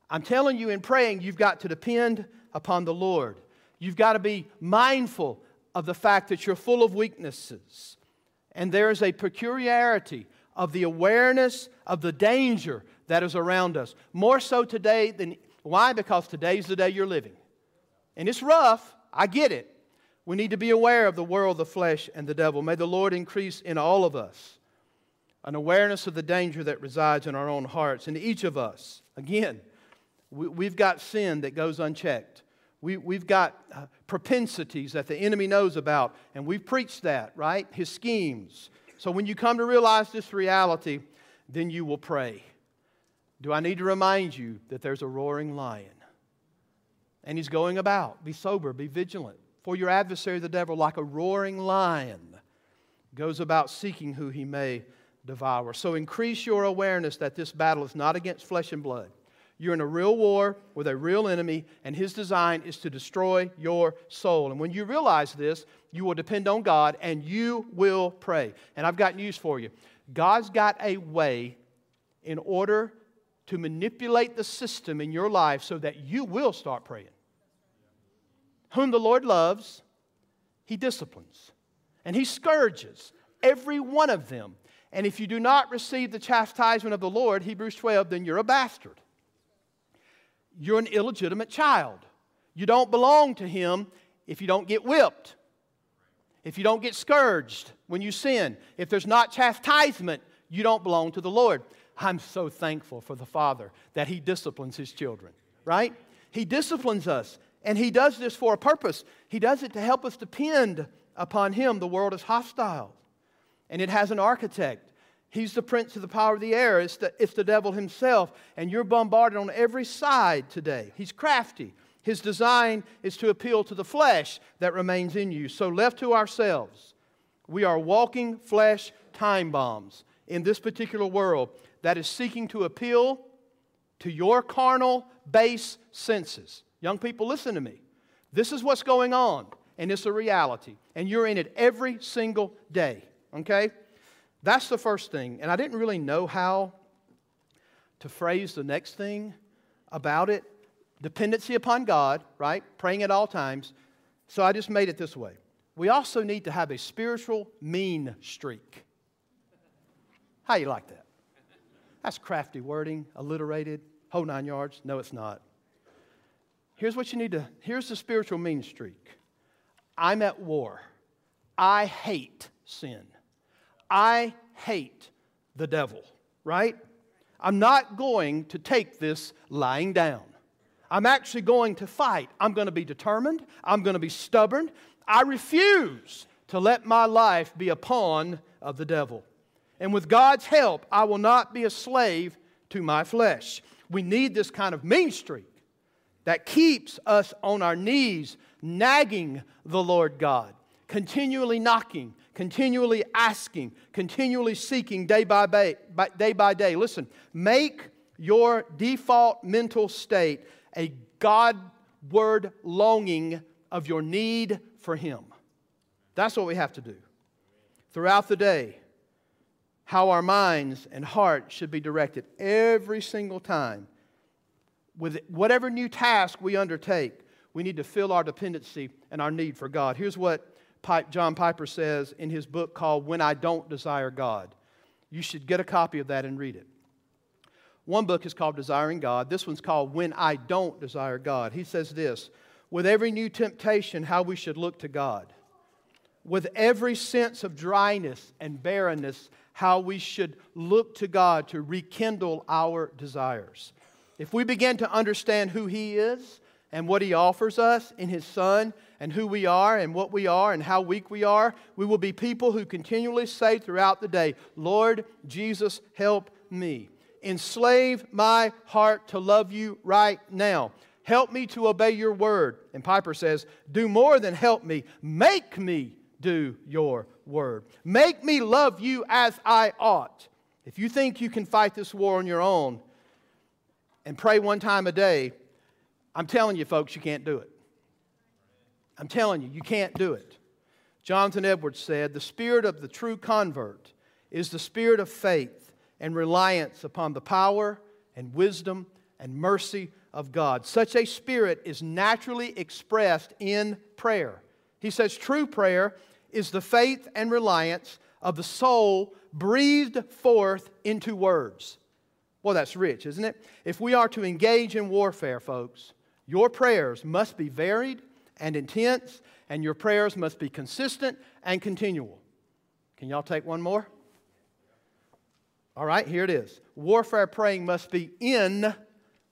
I'm telling you, in praying, you've got to depend upon the Lord. You've got to be mindful of the fact that you're full of weaknesses. And there is a peculiarity of the awareness of the danger that is around us. More so today than why? Because today's the day you're living. And it's rough, I get it. We need to be aware of the world, the flesh, and the devil. May the Lord increase in all of us an awareness of the danger that resides in our own hearts. And each of us, again, we, have got sin that goes unchecked. We, we've got uh, propensities that the enemy knows about, and we've preached that, right? His schemes. So when you come to realize this reality, then you will pray. Do I need to remind you that there's a roaring lion? And he's going about. Be sober, be vigilant. For your adversary, the devil, like a roaring lion, goes about seeking who he may devour. So increase your awareness that this battle is not against flesh and blood. You're in a real war with a real enemy, and his design is to destroy your soul. And when you realize this, you will depend on God and you will pray. And I've got news for you God's got a way in order to manipulate the system in your life so that you will start praying. Whom the Lord loves, he disciplines and he scourges every one of them. And if you do not receive the chastisement of the Lord, Hebrews 12, then you're a bastard. You're an illegitimate child. You don't belong to him if you don't get whipped, if you don't get scourged when you sin, if there's not chastisement, you don't belong to the Lord. I'm so thankful for the Father that He disciplines His children, right? He disciplines us, and He does this for a purpose. He does it to help us depend upon Him. The world is hostile, and it has an architect. He's the prince of the power of the air. It's the, it's the devil himself, and you're bombarded on every side today. He's crafty. His design is to appeal to the flesh that remains in you. So, left to ourselves, we are walking flesh time bombs in this particular world that is seeking to appeal to your carnal, base senses. Young people, listen to me. This is what's going on, and it's a reality. And you're in it every single day, okay? That's the first thing. And I didn't really know how to phrase the next thing about it dependency upon God, right? Praying at all times. So I just made it this way. We also need to have a spiritual mean streak. How you like that? That's crafty wording, alliterated, whole nine yards. No, it's not. Here's what you need to, here's the spiritual mean streak. I'm at war. I hate sin. I hate the devil, right? I'm not going to take this lying down. I'm actually going to fight. I'm going to be determined. I'm going to be stubborn. I refuse to let my life be a pawn of the devil. And with God's help, I will not be a slave to my flesh. We need this kind of mean streak that keeps us on our knees, nagging the Lord God, continually knocking, continually asking, continually seeking day by day. Day by day. Listen, make your default mental state a God-word longing of your need for Him. That's what we have to do. Throughout the day, how our minds and hearts should be directed every single time. With whatever new task we undertake, we need to fill our dependency and our need for God. Here's what John Piper says in his book called When I Don't Desire God. You should get a copy of that and read it. One book is called Desiring God. This one's called When I Don't Desire God. He says this With every new temptation, how we should look to God. With every sense of dryness and barrenness, how we should look to God to rekindle our desires. If we begin to understand who He is and what He offers us in His Son, and who we are and what we are and how weak we are, we will be people who continually say throughout the day, Lord Jesus, help me. Enslave my heart to love you right now. Help me to obey your word. And Piper says, Do more than help me, make me do your word. Make me love you as I ought. If you think you can fight this war on your own and pray one time a day, I'm telling you, folks, you can't do it. I'm telling you, you can't do it. Jonathan Edwards said, The spirit of the true convert is the spirit of faith and reliance upon the power and wisdom and mercy of God. Such a spirit is naturally expressed in prayer. He says true prayer is the faith and reliance of the soul breathed forth into words. Well, that's rich, isn't it? If we are to engage in warfare, folks, your prayers must be varied and intense, and your prayers must be consistent and continual. Can y'all take one more? All right, here it is. Warfare praying must be in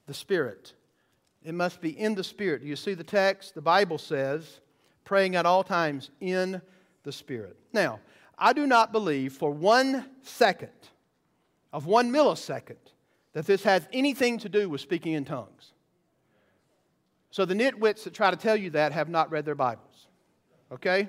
the Spirit. It must be in the Spirit. Do you see the text? The Bible says, praying at all times in the Spirit. Now, I do not believe for one second, of one millisecond, that this has anything to do with speaking in tongues. So the nitwits that try to tell you that have not read their Bibles. Okay?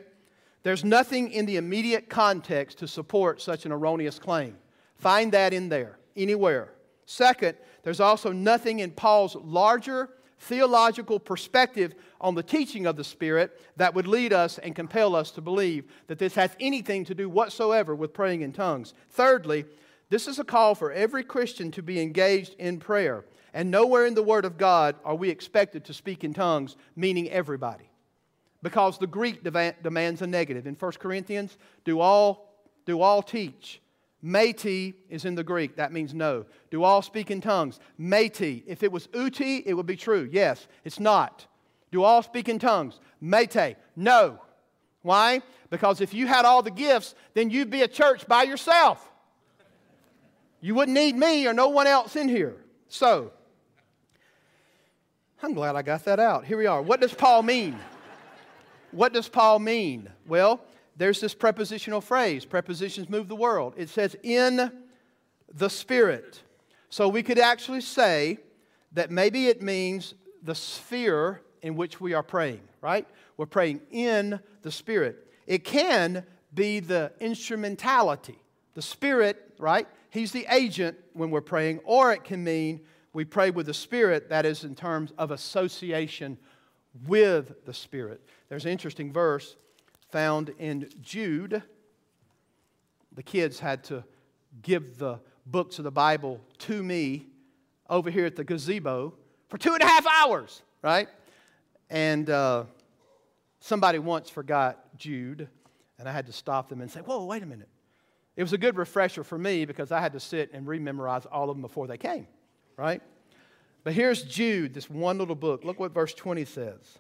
There's nothing in the immediate context to support such an erroneous claim. Find that in there, anywhere. Second, there's also nothing in Paul's larger theological perspective on the teaching of the Spirit that would lead us and compel us to believe that this has anything to do whatsoever with praying in tongues. Thirdly, this is a call for every Christian to be engaged in prayer. And nowhere in the Word of God are we expected to speak in tongues, meaning everybody. Because the Greek demands a negative. In 1 Corinthians, do all, do all teach? Meti is in the Greek. That means no. Do all speak in tongues? Meti. If it was uti, it would be true. Yes. It's not. Do all speak in tongues? Mete. No. Why? Because if you had all the gifts, then you'd be a church by yourself. You wouldn't need me or no one else in here. So, I'm glad I got that out. Here we are. What does Paul mean? What does Paul mean? Well, there's this prepositional phrase. Prepositions move the world. It says, in the Spirit. So we could actually say that maybe it means the sphere in which we are praying, right? We're praying in the Spirit. It can be the instrumentality. The Spirit, right? He's the agent when we're praying, or it can mean we pray with the Spirit, that is in terms of association with the Spirit. There's an interesting verse found in Jude. The kids had to give the books of the Bible to me over here at the gazebo for two and a half hours, right? And uh, somebody once forgot Jude, and I had to stop them and say, Whoa, wait a minute. It was a good refresher for me because I had to sit and rememorize all of them before they came, right? But here's Jude, this one little book. Look what verse 20 says.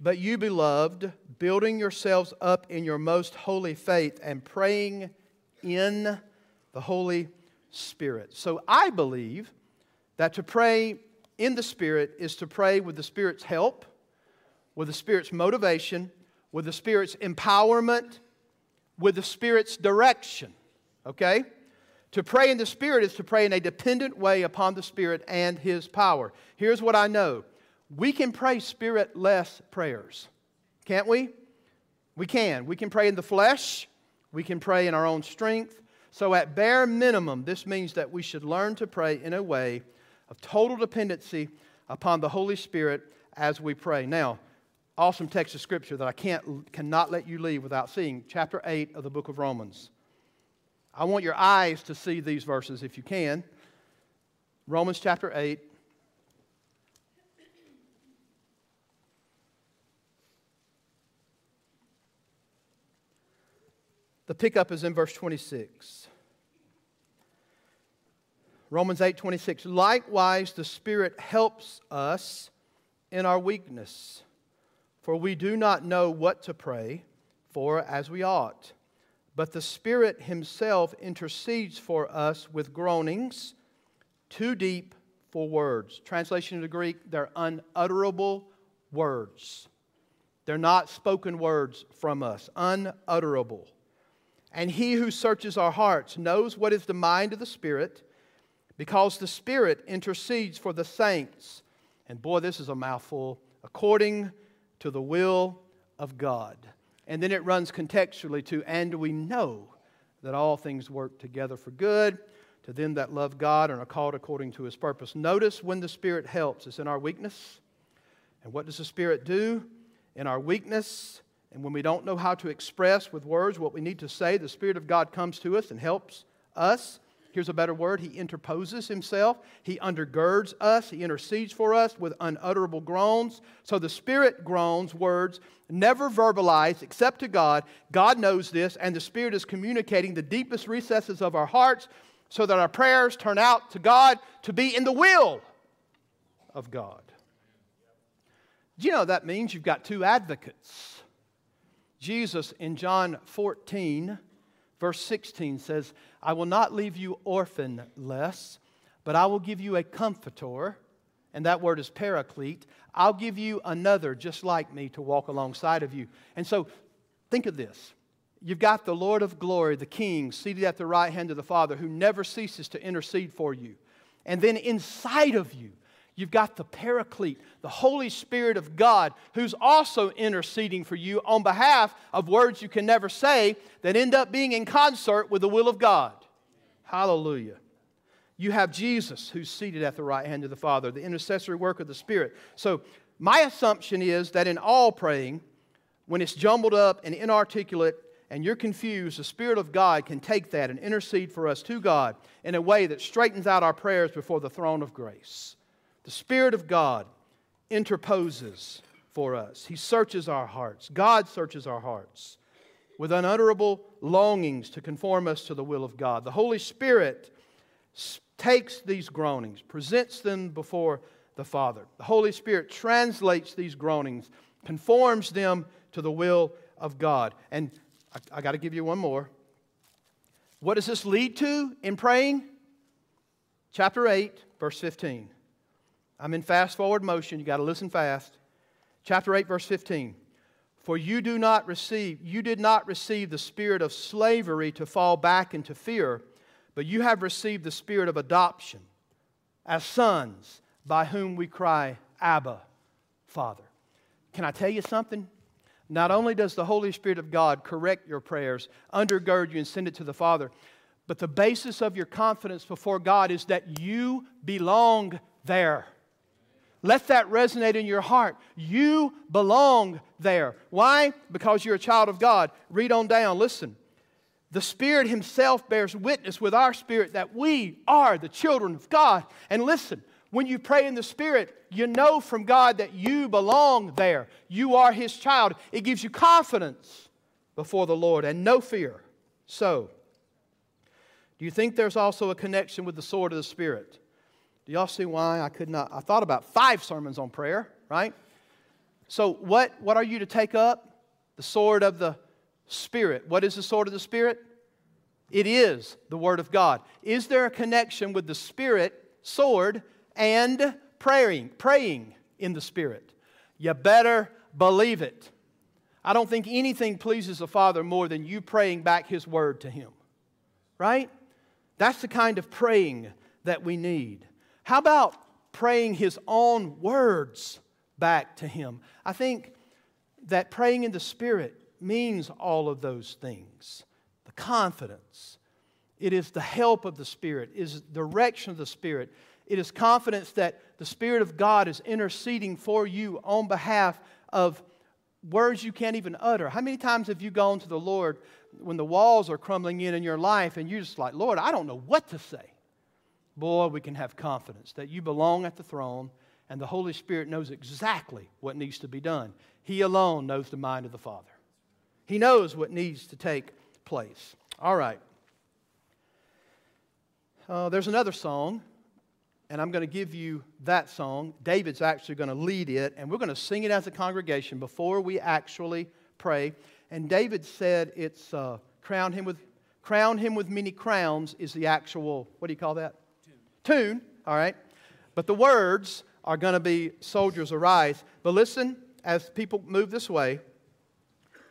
But you, beloved, building yourselves up in your most holy faith and praying in the Holy Spirit. So I believe that to pray in the Spirit is to pray with the Spirit's help, with the Spirit's motivation, with the Spirit's empowerment, with the Spirit's direction. Okay? To pray in the Spirit is to pray in a dependent way upon the Spirit and His power. Here's what I know we can pray spirit less prayers, can't we? We can. We can pray in the flesh, we can pray in our own strength. So, at bare minimum, this means that we should learn to pray in a way of total dependency upon the Holy Spirit as we pray. Now, awesome text of scripture that I can't, cannot let you leave without seeing, chapter 8 of the book of Romans. I want your eyes to see these verses if you can. Romans chapter 8. The pickup is in verse 26. Romans 8 26. Likewise, the Spirit helps us in our weakness, for we do not know what to pray for as we ought. But the Spirit Himself intercedes for us with groanings too deep for words. Translation into Greek, they're unutterable words. They're not spoken words from us, unutterable. And he who searches our hearts knows what is the mind of the Spirit, because the Spirit intercedes for the saints. And boy, this is a mouthful according to the will of God. And then it runs contextually to, and we know that all things work together for good to them that love God and are called according to his purpose. Notice when the Spirit helps, it's in our weakness. And what does the Spirit do? In our weakness, and when we don't know how to express with words what we need to say, the Spirit of God comes to us and helps us Here's a better word. He interposes himself. He undergirds us. He intercedes for us with unutterable groans. So the Spirit groans words never verbalized except to God. God knows this, and the Spirit is communicating the deepest recesses of our hearts so that our prayers turn out to God to be in the will of God. Do you know that means you've got two advocates? Jesus in John 14, verse 16 says, I will not leave you orphanless, but I will give you a comforter, and that word is paraclete. I'll give you another just like me to walk alongside of you. And so think of this. You've got the Lord of glory, the King, seated at the right hand of the Father, who never ceases to intercede for you. And then inside of you, You've got the Paraclete, the Holy Spirit of God, who's also interceding for you on behalf of words you can never say that end up being in concert with the will of God. Hallelujah. You have Jesus who's seated at the right hand of the Father, the intercessory work of the Spirit. So, my assumption is that in all praying, when it's jumbled up and inarticulate and you're confused, the Spirit of God can take that and intercede for us to God in a way that straightens out our prayers before the throne of grace. The Spirit of God interposes for us. He searches our hearts. God searches our hearts with unutterable longings to conform us to the will of God. The Holy Spirit takes these groanings, presents them before the Father. The Holy Spirit translates these groanings, conforms them to the will of God. And I, I got to give you one more. What does this lead to in praying? Chapter 8, verse 15. I'm in fast forward motion. You got to listen fast. Chapter 8, verse 15. For you do not receive, you did not receive the spirit of slavery to fall back into fear, but you have received the spirit of adoption as sons, by whom we cry, Abba, Father. Can I tell you something? Not only does the Holy Spirit of God correct your prayers, undergird you, and send it to the Father, but the basis of your confidence before God is that you belong there. Let that resonate in your heart. You belong there. Why? Because you're a child of God. Read on down. Listen. The Spirit Himself bears witness with our spirit that we are the children of God. And listen, when you pray in the Spirit, you know from God that you belong there. You are His child. It gives you confidence before the Lord and no fear. So, do you think there's also a connection with the sword of the Spirit? Do y'all see why I could not? I thought about five sermons on prayer, right? So, what, what are you to take up? The sword of the Spirit. What is the sword of the Spirit? It is the Word of God. Is there a connection with the Spirit, sword, and praying, praying in the Spirit? You better believe it. I don't think anything pleases the Father more than you praying back His Word to Him, right? That's the kind of praying that we need. How about praying his own words back to him? I think that praying in the Spirit means all of those things the confidence. It is the help of the Spirit, it is direction of the Spirit. It is confidence that the Spirit of God is interceding for you on behalf of words you can't even utter. How many times have you gone to the Lord when the walls are crumbling in in your life and you're just like, Lord, I don't know what to say? Boy, we can have confidence that you belong at the throne and the Holy Spirit knows exactly what needs to be done. He alone knows the mind of the Father, He knows what needs to take place. All right. Uh, there's another song, and I'm going to give you that song. David's actually going to lead it, and we're going to sing it as a congregation before we actually pray. And David said it's uh, crown him with crown him with many crowns is the actual what do you call that tune, all right? But the words are going to be soldiers arise. But listen, as people move this way,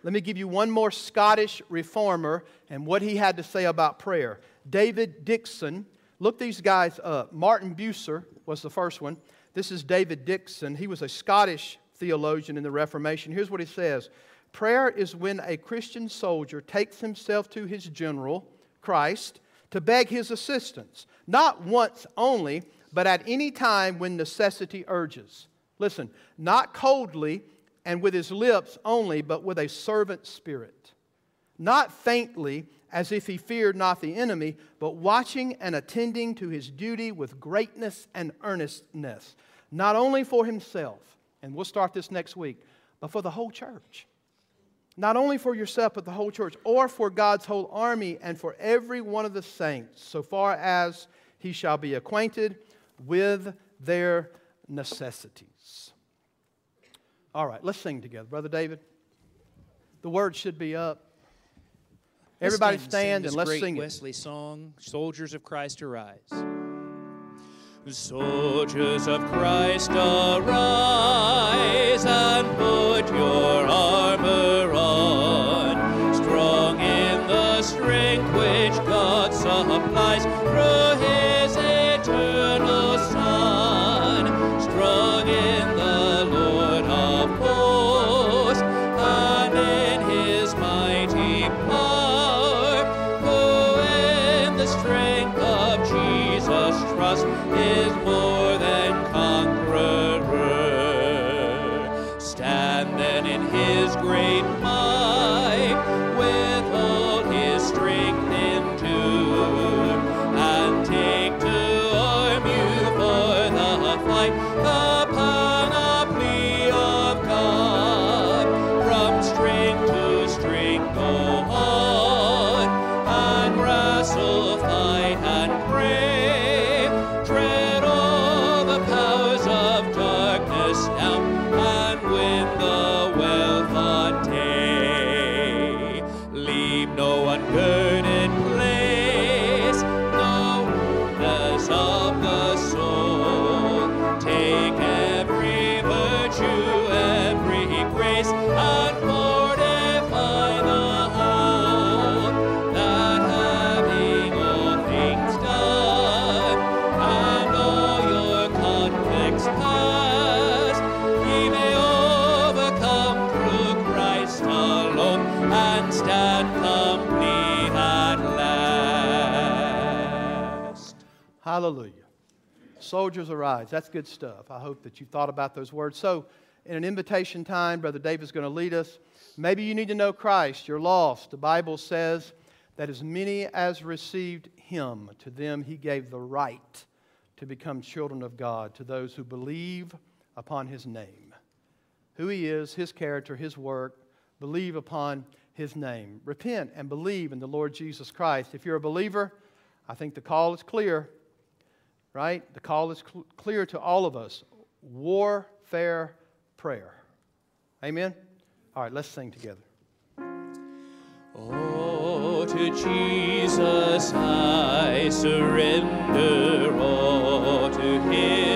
let me give you one more Scottish reformer and what he had to say about prayer. David Dickson, Look these guys up. Martin Bucer was the first one. This is David Dickson. He was a Scottish theologian in the Reformation. Here's what he says Prayer is when a Christian soldier takes himself to his general, Christ, to beg his assistance, not once only, but at any time when necessity urges. Listen, not coldly and with his lips only, but with a servant spirit. Not faintly as if he feared not the enemy, but watching and attending to his duty with greatness and earnestness, not only for himself, and we'll start this next week, but for the whole church. Not only for yourself, but the whole church, or for God's whole army and for every one of the saints, so far as he shall be acquainted with their necessities. All right, let's sing together. Brother David, the word should be up. Everybody
Let's
stand
this
and let's sing it.
Wesley song, Soldiers of Christ Arise. Soldiers of Christ, arise and put
Soldiers arise. That's good stuff. I hope that you thought about those words. So, in an invitation time, Brother David's going to lead us. Maybe you need to know Christ. You're lost. The Bible says that as many as received him, to them he gave the right to become children of God, to those who believe upon his name. Who he is, his character, his work, believe upon his name. Repent and believe in the Lord Jesus Christ. If you're a believer, I think the call is clear right? The call is cl- clear to all of us warfare prayer. Amen? All right, let's sing together.
Oh, to Jesus I surrender. Oh, to Him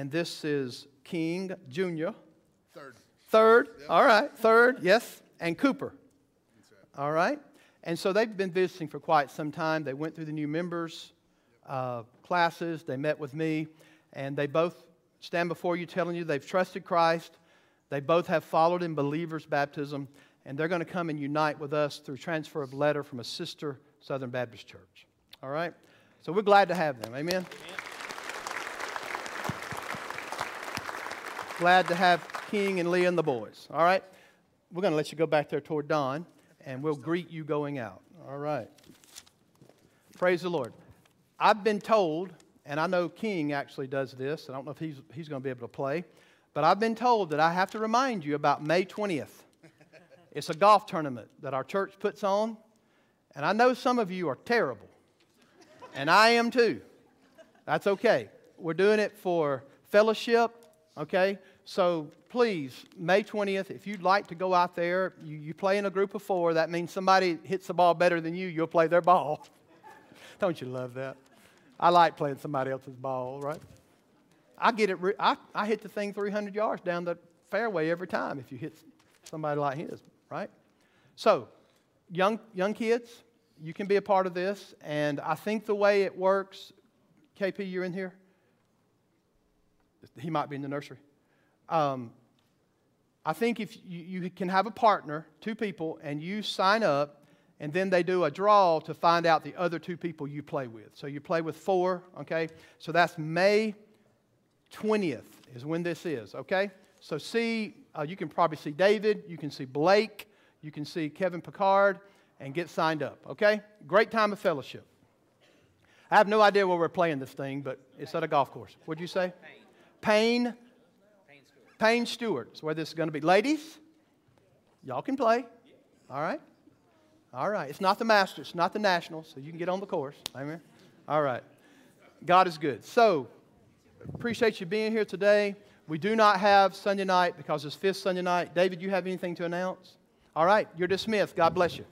and
this is King Jr.
Third.
Third, all right, third, yes, and Cooper. All right. And so they've been visiting for quite some time. They went through the new members uh, classes, they met with me, and they both stand before you telling you they've trusted Christ. They both have followed in believers' baptism, and they're going to come and unite with us through transfer of letter from a sister Southern Baptist church. All right? So we're glad to have them. Amen. Glad to have King and Leah and the boys. All right? We're going to let you go back there toward dawn, and we'll greet you going out. All right. Praise the Lord. I've been told, and I know King actually does this. I don't know if he's, he's going to be able to play, but I've been told that I have to remind you about May 20th. (laughs) It's a golf tournament that our church puts on, and I know some of you are terrible, and I am too. That's okay. We're doing it for fellowship, okay? So please, May 20th, if you'd like to go out there, you, you play in a group of four. That means somebody hits the ball better than you, you'll play their ball. (laughs) Don't you love that? I like playing somebody else's ball, right? I get it. I, I hit the thing 300 yards down the fairway every time if you hit somebody like his, right? So, young young kids, you can be a part of this, and I think the way it works, KP, you're in here. He might be in the nursery. Um, I think if you, you can have a partner, two people, and you sign up and then they do a draw to find out the other two people you play with. So you play with four, okay? So that's May 20th is when this is, okay? So see, uh, you can probably see David, you can see Blake, you can see Kevin Picard, and get signed up, okay? Great time of fellowship. I have no idea where we're playing this thing, but it's at a golf course. What'd you say? Pain. Payne. Payne Stewart. Is where this is going to be. Ladies, y'all can play. All right? All right. It's not the Masters, not the Nationals, so you can get on the course. Amen. All right. God is good. So, appreciate you being here today. We do not have Sunday night because it's fifth Sunday night. David, you have anything to announce? All right. You're dismissed. God bless you.